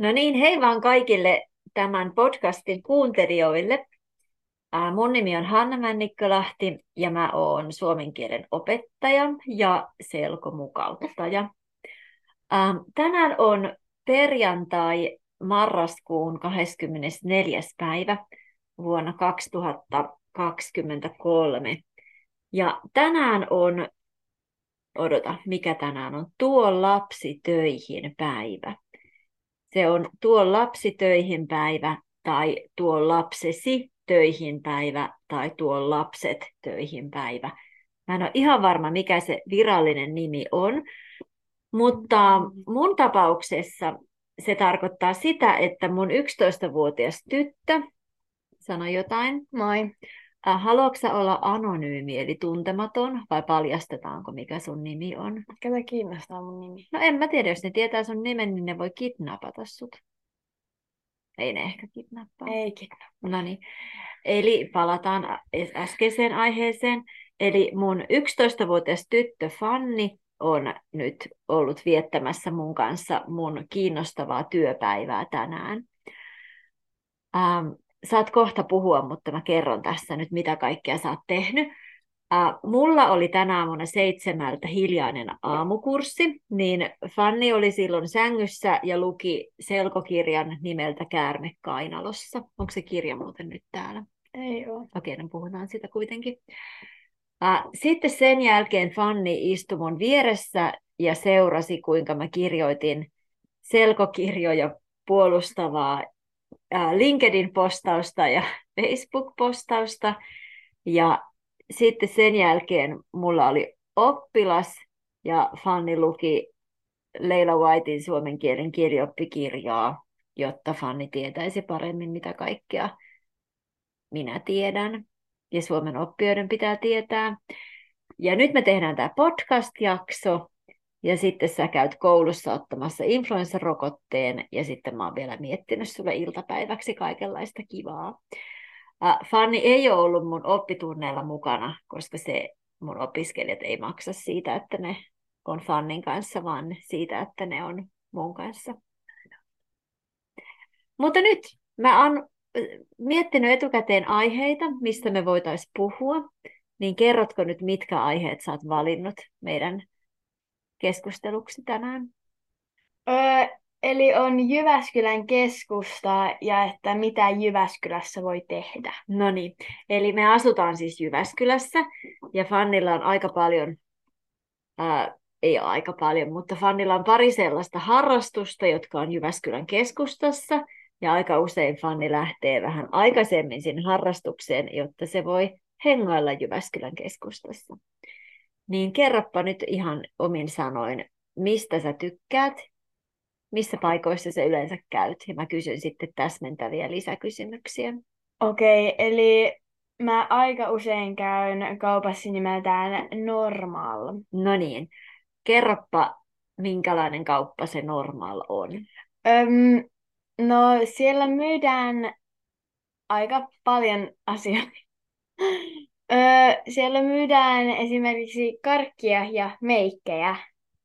No niin, hei vaan kaikille tämän podcastin kuuntelijoille. Mun nimi on Hanna Männikkölahti ja mä oon suomen kielen opettaja ja selkomukauttaja. Tänään on perjantai marraskuun 24. päivä vuonna 2023. Ja tänään on, odota, mikä tänään on, tuo lapsi töihin päivä. Se on tuo lapsi töihin päivä tai tuo lapsesi töihin päivä tai tuo lapset töihin päivä. Mä en ole ihan varma, mikä se virallinen nimi on, mutta mun tapauksessa se tarkoittaa sitä, että mun 11-vuotias tyttö, sano jotain. Moi. Äh, haluatko olla anonyymi eli tuntematon vai paljastetaanko mikä sun nimi on? Ketä kiinnostaa mun nimi? No en mä tiedä, jos ne tietää sun nimen, niin ne voi kidnapata sut. Ei ne ehkä kidnappaa. Ei kidnappaa. No niin. Eli palataan äskeiseen aiheeseen. Eli mun 11-vuotias tyttö Fanni on nyt ollut viettämässä mun kanssa mun kiinnostavaa työpäivää tänään. Ähm, saat kohta puhua, mutta mä kerron tässä nyt, mitä kaikkea sä oot tehnyt. Uh, mulla oli tänä aamuna seitsemältä hiljainen aamukurssi, niin Fanni oli silloin sängyssä ja luki selkokirjan nimeltä Käärme kainalossa. Onko se kirja muuten nyt täällä? Ei ole. Okei, no puhutaan sitä kuitenkin. Uh, sitten sen jälkeen Fanni istui mun vieressä ja seurasi, kuinka mä kirjoitin selkokirjoja puolustavaa LinkedIn-postausta ja Facebook-postausta. Ja sitten sen jälkeen mulla oli oppilas ja Fanni luki Leila Whitein suomen kielen kirjoppikirjaa, jotta Fanni tietäisi paremmin, mitä kaikkea minä tiedän ja Suomen oppijoiden pitää tietää. Ja nyt me tehdään tämä podcast-jakso, ja sitten sä käyt koulussa ottamassa influenssarokotteen ja sitten mä oon vielä miettinyt sulle iltapäiväksi kaikenlaista kivaa. Uh, Fanni ei ole ollut mun oppitunneilla mukana, koska se mun opiskelijat ei maksa siitä, että ne on Fannin kanssa, vaan siitä, että ne on mun kanssa. Mutta nyt mä oon miettinyt etukäteen aiheita, mistä me voitaisiin puhua. Niin kerrotko nyt, mitkä aiheet sä oot valinnut meidän keskusteluksi tänään? Öö, eli on Jyväskylän keskusta ja että mitä Jyväskylässä voi tehdä. No niin, eli me asutaan siis Jyväskylässä ja Fannilla on aika paljon, ää, ei ole aika paljon, mutta Fannilla on pari sellaista harrastusta, jotka on Jyväskylän keskustassa ja aika usein Fanni lähtee vähän aikaisemmin sinne harrastukseen, jotta se voi hengailla Jyväskylän keskustassa. Niin kerropa nyt ihan omin sanoin, mistä sä tykkäät, missä paikoissa sä yleensä käyt, ja mä kysyn sitten täsmentäviä lisäkysymyksiä. Okei, okay, eli mä aika usein käyn kaupassa nimeltään Normal. No niin, kerropa, minkälainen kauppa se Normal on. Öm, no siellä myydään aika paljon asioita. Öö, siellä myydään esimerkiksi karkkia ja meikkejä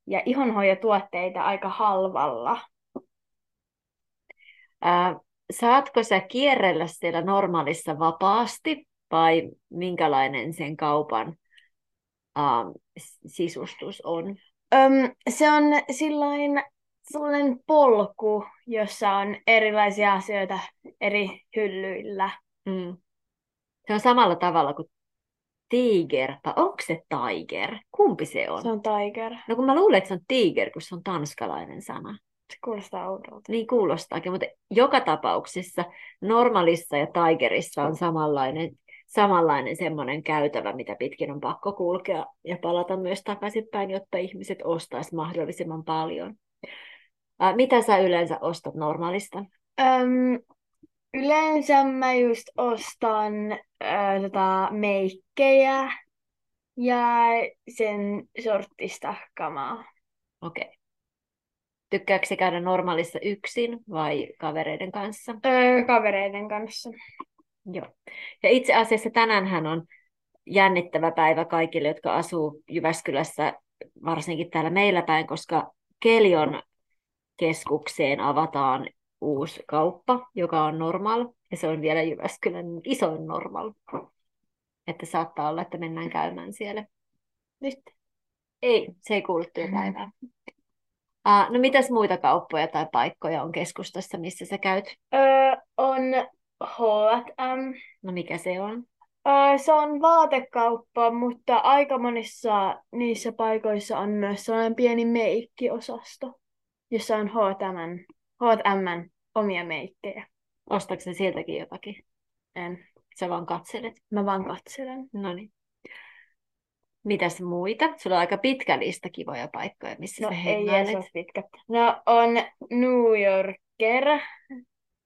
ja ihonhoitotuotteita aika halvalla. Ää, saatko sä kierrellä siellä normaalissa vapaasti vai minkälainen sen kaupan ää, sisustus on? Öm, se on sillain, sellainen polku, jossa on erilaisia asioita eri hyllyillä. Mm. Se on samalla tavalla kuin Tiger, vai onko se Tiger? Kumpi se on? Se on Tiger. No kun mä luulen, että se on Tiger, kun se on tanskalainen sana. Se kuulostaa oudolta. Niin kuulostaakin, mutta joka tapauksessa normaalissa ja Tigerissa on samanlainen, samanlainen semmoinen käytävä, mitä pitkin on pakko kulkea ja palata myös takaisinpäin, jotta ihmiset ostaisivat mahdollisimman paljon. Mitä sä yleensä ostat normaalista? Öm, Yleensä mä just ostan äh, tota, meikkejä ja sen sorttista kamaa. Okei. Okay. Tykkääkö käydä normaalissa yksin vai kavereiden kanssa? Öö, kavereiden kanssa. Joo. Ja itse asiassa tänään on jännittävä päivä kaikille, jotka asuu Jyväskylässä, varsinkin täällä meillä päin, koska Kelion keskukseen avataan uusi kauppa, joka on normal, ja se on vielä Jyväskylän isoin normal. Että saattaa olla, että mennään käymään siellä. Nyt. Ei, se ei kuulu työpäivään. Uh, no mitäs muita kauppoja tai paikkoja on keskustassa, missä sä käyt? Öö, on H&M. No mikä se on? Öö, se on vaatekauppa, mutta aika monissa niissä paikoissa on myös sellainen pieni meikkiosasto, jossa on H&M, H&M omia meikkejä. Ostatko sieltäkin jotakin? En. Sä vaan katselet. Mä vaan katselen. No niin. Mitäs muita? Sulla on aika pitkä lista kivoja paikkoja, missä No sä ei ole pitkä. No on New Yorker.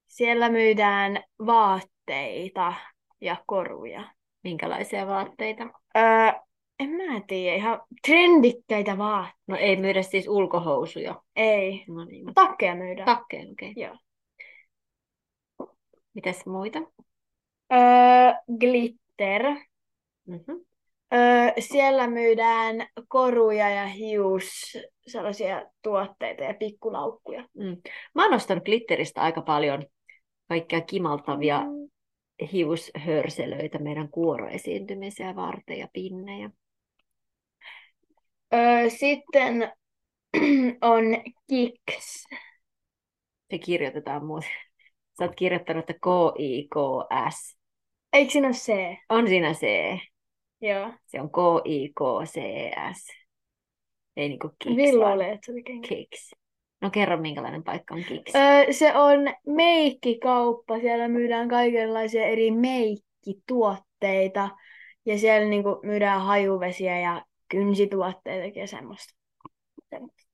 Siellä myydään vaatteita ja koruja. Minkälaisia vaatteita? Öö, en mä tiedä, ihan trendikkäitä vaatteita. No ei myydä siis ulkohousuja. Ei. No niin. Takkeja myydään. Takkeen, okei. Okay. Joo. Mitäs muita? Öö, glitter. Mm-hmm. Öö, siellä myydään koruja ja hius, sellaisia tuotteita ja pikkulaukkuja. Mm. Mä oon ostanut glitteristä aika paljon kaikkia kimaltavia Mm. hiushörselöitä meidän kuoroesiintymisiä varten ja pinnejä. Öö, sitten on Kiks. Se kirjoitetaan muuten. Sä oot kirjoittanut, että K-I-K-S. Eikö siinä ole C? On siinä C. Joo. Se on K-I-K-C-S. Ei niinku kiks, Villu vaan kiks. No kerro, minkälainen paikka on kiks. Öö, se on meikkikauppa. Siellä myydään kaikenlaisia eri meikkituotteita. Ja siellä niinku myydään hajuvesiä ja kynsituotteita ja semmoista. semmoista.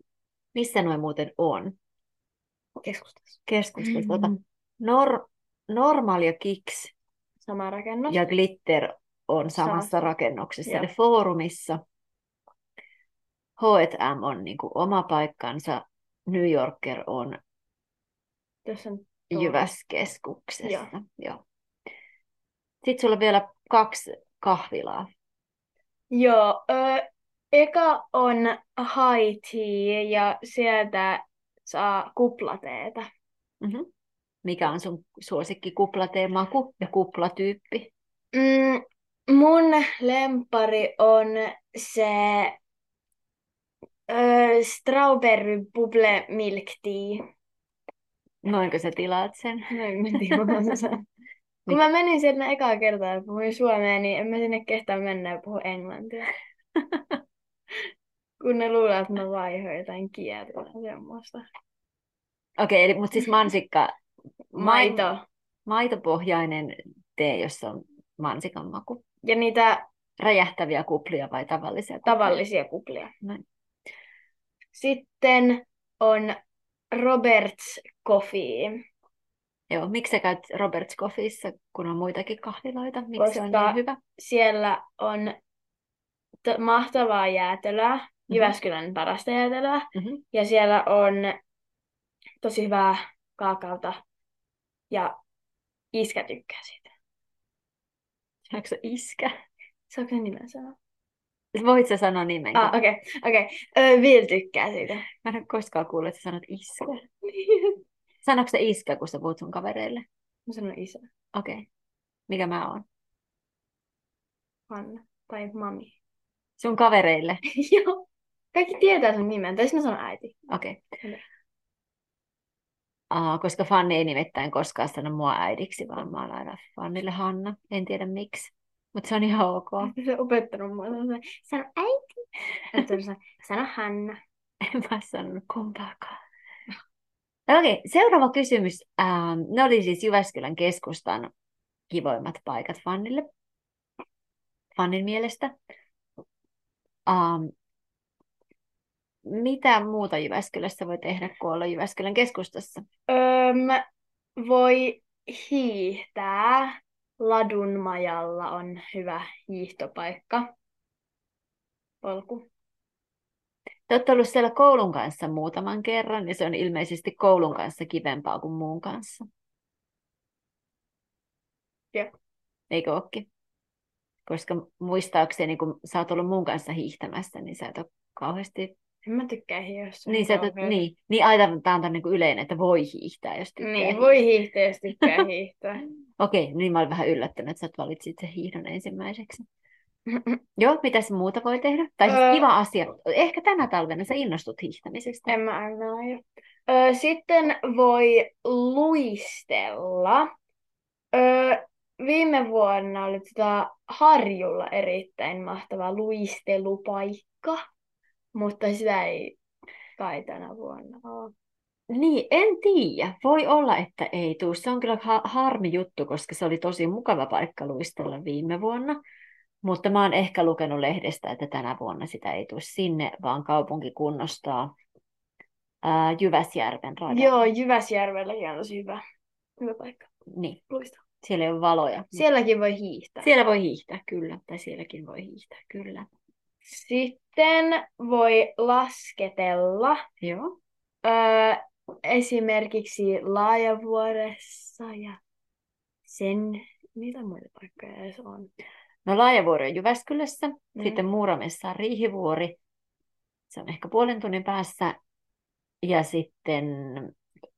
Missä noin muuten on? Keskustassa. Keskustassa. Tota, Mm-hmm. nor, normal ja kiks Sama rakennus. ja glitter on samassa Samassa. rakennuksessa, eli foorumissa. H&M on niin kuin oma paikkansa, New Yorker on Tässä on Jyväskeskuksessa. Joo. Joo. Sitten sulla on vielä kaksi kahvilaa. Joo, ö, eka on high tea ja sieltä saa kuplateetä. Mm-hmm. Mikä on sun suosikki kuplateen maku ja kuplatyyppi? Mm, mun lempari on se ö, strawberry bubble milk tea. Noinko sä tilaat sen? No en mä mä sanon. Kun mä menin sinne ekaa kertaa ja puhuin suomea, niin en mä sinne kehtaa mennä ja puhu englantia. Kun ne luulee, että mä vaihoin jotain kieltä semmoista. Okei, okay, mutta siis mansikka, Maito. maitopohjainen tee, jossa on mansikan maku. Ja niitä Räjähtäviä kuplia vai tavallisia kuplia? tavallisia kuplia. Näin. Sitten on Roberts Coffee, Joo, miksi sä käyt Roberts Coffeessa, kun on muitakin kahviloita? Miksi se on Koska- niin hyvä? siellä on t- mahtavaa jäätelöä, Jyväskylän parasta jäätelöä, Mm-hmm. ja siellä on tosi hyvää kaakaota, ja iskä tykkää siitä. Onko se iskä? Saanko sen nimen sanoa? Voit sä sanoa nimen? Ah, okei, okei. Ö, Vil tykkää siitä. Mä en ole koskaan kuullut, että sä sanot iskä. Sanoiko se iskä, kun sä puhut sun kavereille? Mä sanon isä, Okei. Okay. Mikä mä oon? Hanna tai mami. Sun kavereille? Joo. Kaikki tietää sun nimen, tai mä sanon äiti. Okei. Okay. Uh, koska Fanni ei nimittäin koskaan sano mua äidiksi, vaan mä oon aina Fannille Hanna. En tiedä miksi, mutta se on ihan ok. Se on opettanut mua. Sano, äiti. Sano Hanna. En mä sanonut kumpaakaan. Okei, seuraava kysymys. Ähm, ne oli siis Jyväskylän keskustan kivoimmat paikat Fannille. Fannin mielestä. Ähm, mitä muuta Jyväskylässä voi tehdä, kun olla Jyväskylän keskustassa? Öm, voi hiihtää. Ladunmajalla on hyvä hiihtopaikka. Polku. Te olette ollut siellä koulun kanssa muutaman kerran, ja se on ilmeisesti koulun kanssa kivempaa kuin muun kanssa. Joo. Eikö ookin? Koska muistaakseni, kun sä oot ollut mun kanssa hiihtämässä, niin sä et ole kauheasti En mä tykkää hiihdosta. Niin, sä, et- niin, niin aina tämä on niin kuin yleinen, että voi hiihtää, jos tykkää Niin, hiihtää. voi hiihtää, jos tykkää hiihtää. Okei, niin mä olin vähän yllättynyt, että sä valitsit sen hiihdon ensimmäiseksi. Joo, mitäs muuta voi tehdä? Tai siis Öö. kiva asia. Ehkä tänä talvena sä innostut hiihtämisestä. En mä aina aio. Ö, sitten voi luistella. Ö, viime vuonna oli tota Harjulla erittäin mahtava luistelupaikka, mutta sitä ei kai tänä vuonna ole. Niin, en tiedä. Voi olla, että ei tule. Se on kyllä ha- harmi juttu, koska se oli tosi mukava paikka luistella viime vuonna. Mutta mä oon ehkä lukenut lehdestä, että tänä vuonna sitä ei tule sinne, vaan kaupunki kunnostaa ää, Jyväsjärven radan. Joo, Jyväsjärvelläkin on tosi hyvä, hyvä paikka Niin, luistella. siellä ei ole valoja. Sielläkin voi hiihtää. Siellä voi hiihtää, kyllä. Tai sielläkin voi hiihtää, kyllä. Sitten voi lasketella. Joo. Öö, esimerkiksi Laajavuoressa ja sen, mitä muita paikkoja edes on? No Laajavuori on Jyväskylässä, Mm. sitten Muuramessa on Riihivuori, se on ehkä puolen tunnin päässä, ja sitten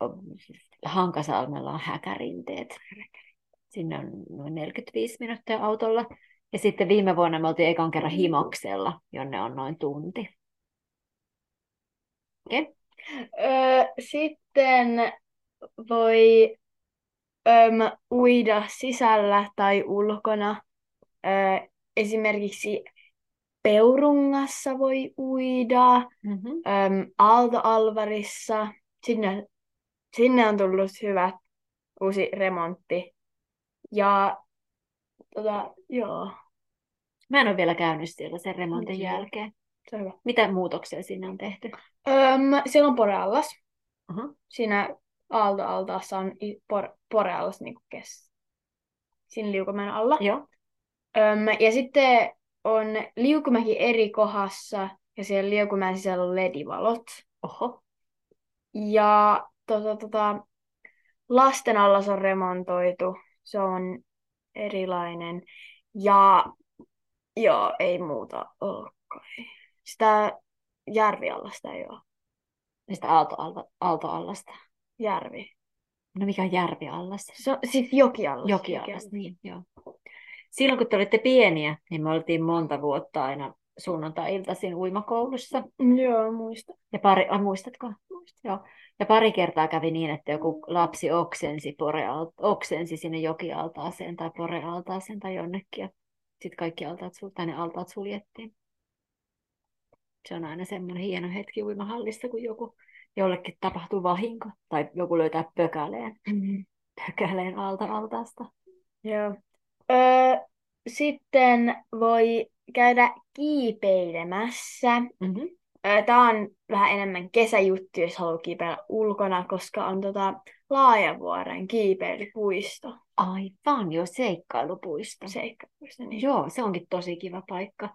o, Hankasalmella on Häkärinteet. Sinne on noin 45 minuuttia autolla. Ja sitten viime vuonna me oltiin ekan kerran Himoksella, jonne on noin tunti. Okei. Öö, sitten voi öm, uida sisällä tai ulkona. Esimerkiksi Peurungassa voi uida, Mm-hmm. Aalto-Alvarissa. Sinne, sinne on tullut hyvä uusi remontti. Ja tota, joo, Mä en ole vielä käynyt siellä sen remontin Okei. jälkeen. se hyvä. Mitä muutoksia sinne on tehty? Öm, siellä on poreallas. Aha. Siinä Aalto-altaassa on por, poreallas niin kes. Siinä liukumäen alla. Joo. Öm, ja sitten on liukumäki eri kohdassa ja siellä liukumäen sisällä on ledivalot. Oho. Ja tota, tota, lasten allas on remontoitu. Se on erilainen. Ja joo, ei muuta ole kai. Sitä järviallasta ei ole. Mistä aalto, aalto, aaltoallasta? Järvi. No mikä on järviallas? Se on siis jokiallas. Jokiallas, niin joo. Silloin kun te olitte pieniä, niin me oltiin monta vuotta aina sunnuntai-iltaisin uimakoulussa. Joo, muista. Ja pari, ah, muistatko? Muistat, joo. Ja pari kertaa kävi niin, että joku lapsi oksensi, poreal, oksensi sinne jokialtaaseen tai porealtaaseen tai jonnekin. Ja sitten kaikki altaat, tai ne altaat suljettiin. Se on aina semmoinen hieno hetki uimahallissa, kun joku jollekin tapahtuu vahinko tai joku löytää pökäleen, pökäleen alta altaasta. Joo. Öö, sitten voi käydä kiipeilemässä. Mm-hmm. Tämä on vähän enemmän kesäjuttu, jos haluaa kiipeillä ulkona, koska on tota Laajavuoren kiipeilypuisto. Aivan, jo seikkailupuisto. Seikkapuisto. Niin. Joo, se onkin tosi kiva paikka.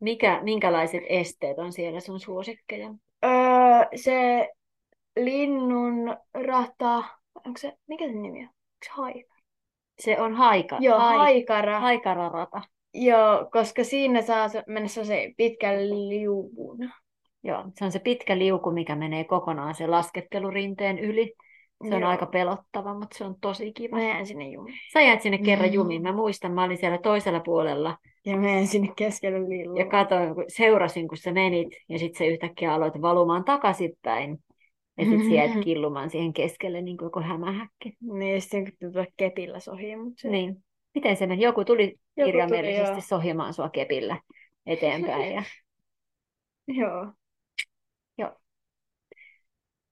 Mikä, minkälaiset esteet on siellä sun suosikkeja? Öö, se linnun rata, onko se, mikä se nimi on? Onko se haika? Se on haika, Joo, hai, haikara. haikararata. Joo, koska siinä saa se- mennä se pitkän liuvun. Joo, se on se pitkä liuku, mikä menee kokonaan sen laskettelurinteen yli. Se on Joo. aika pelottava, mutta se on tosi kiva. Mä jään sinne jumiin. Sä jäät sinne kerran Mm. jumiin. Mä muistan, mä olin siellä toisella puolella Ja mä jään sinne keskelle lillua. ja katoin, kun seurasin, kun sä menit. Ja sitten se yhtäkkiä aloit valumaan takaisinpäin. Ja sitten sieltä killumaan siihen keskelle niin kuin joku hämähäkki. Niin, ja sitten kun tulla kepillä sohi, mutta se... Niin. Miten se meni? Joku tuli Joku tuli, kirjaimellisesti joo. sohimaan sua kepillä eteenpäin. Ja... Joo.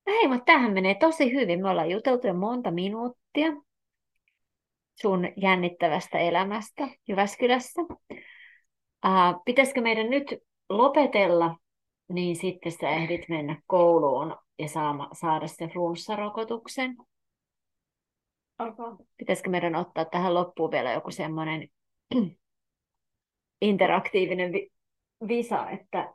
Hei, mutta tämähän menee tosi hyvin. Me ollaan juteltu jo monta minuuttia sun jännittävästä elämästä Jyväskylässä. Uh, pitäisikö meidän nyt lopetella, niin sitten sä ehdit mennä kouluun ja saama, saada sen flunssarokotuksen. Okay. Pitäisikö meidän ottaa tähän loppuun vielä joku semmoinen interaktiivinen vi- visa, että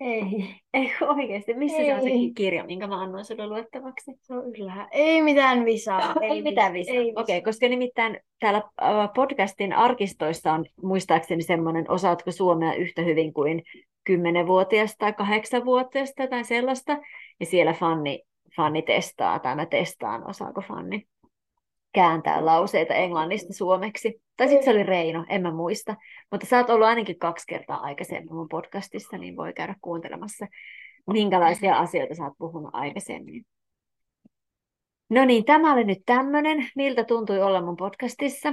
Ei. Ei oikeasti. Missä se on se Ei. kirja, minkä mä annoin sulle luettavaksi? Se on ylhäällä. Ei mitään visaa. Ei mitään visaa. Ei Okei, koska nimittäin täällä äh, podcastin arkistoissa on muistaakseni semmoinen, osaatko suomea yhtä hyvin kuin 10-vuotias tai 8-vuotias tai sellaista. Ja siellä Fanni, Fanni testaa, tai mä testaan, osaako Fanni kääntää lauseita englannista suomeksi. Tai sitten se oli Reino, en mä muista. Mutta sä oot ollut ainakin kaksi kertaa aikaisemmin mun podcastissa, niin voi käydä kuuntelemassa, minkälaisia asioita sä oot puhunut aikaisemmin. No niin, tämä oli nyt tämmöinen. Miltä tuntui olla mun podcastissa?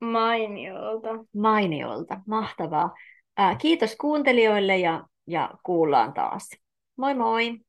Mainiolta. Mainiolta, mahtavaa. Ää, kiitos kuuntelijoille ja, ja kuullaan taas. Moi moi!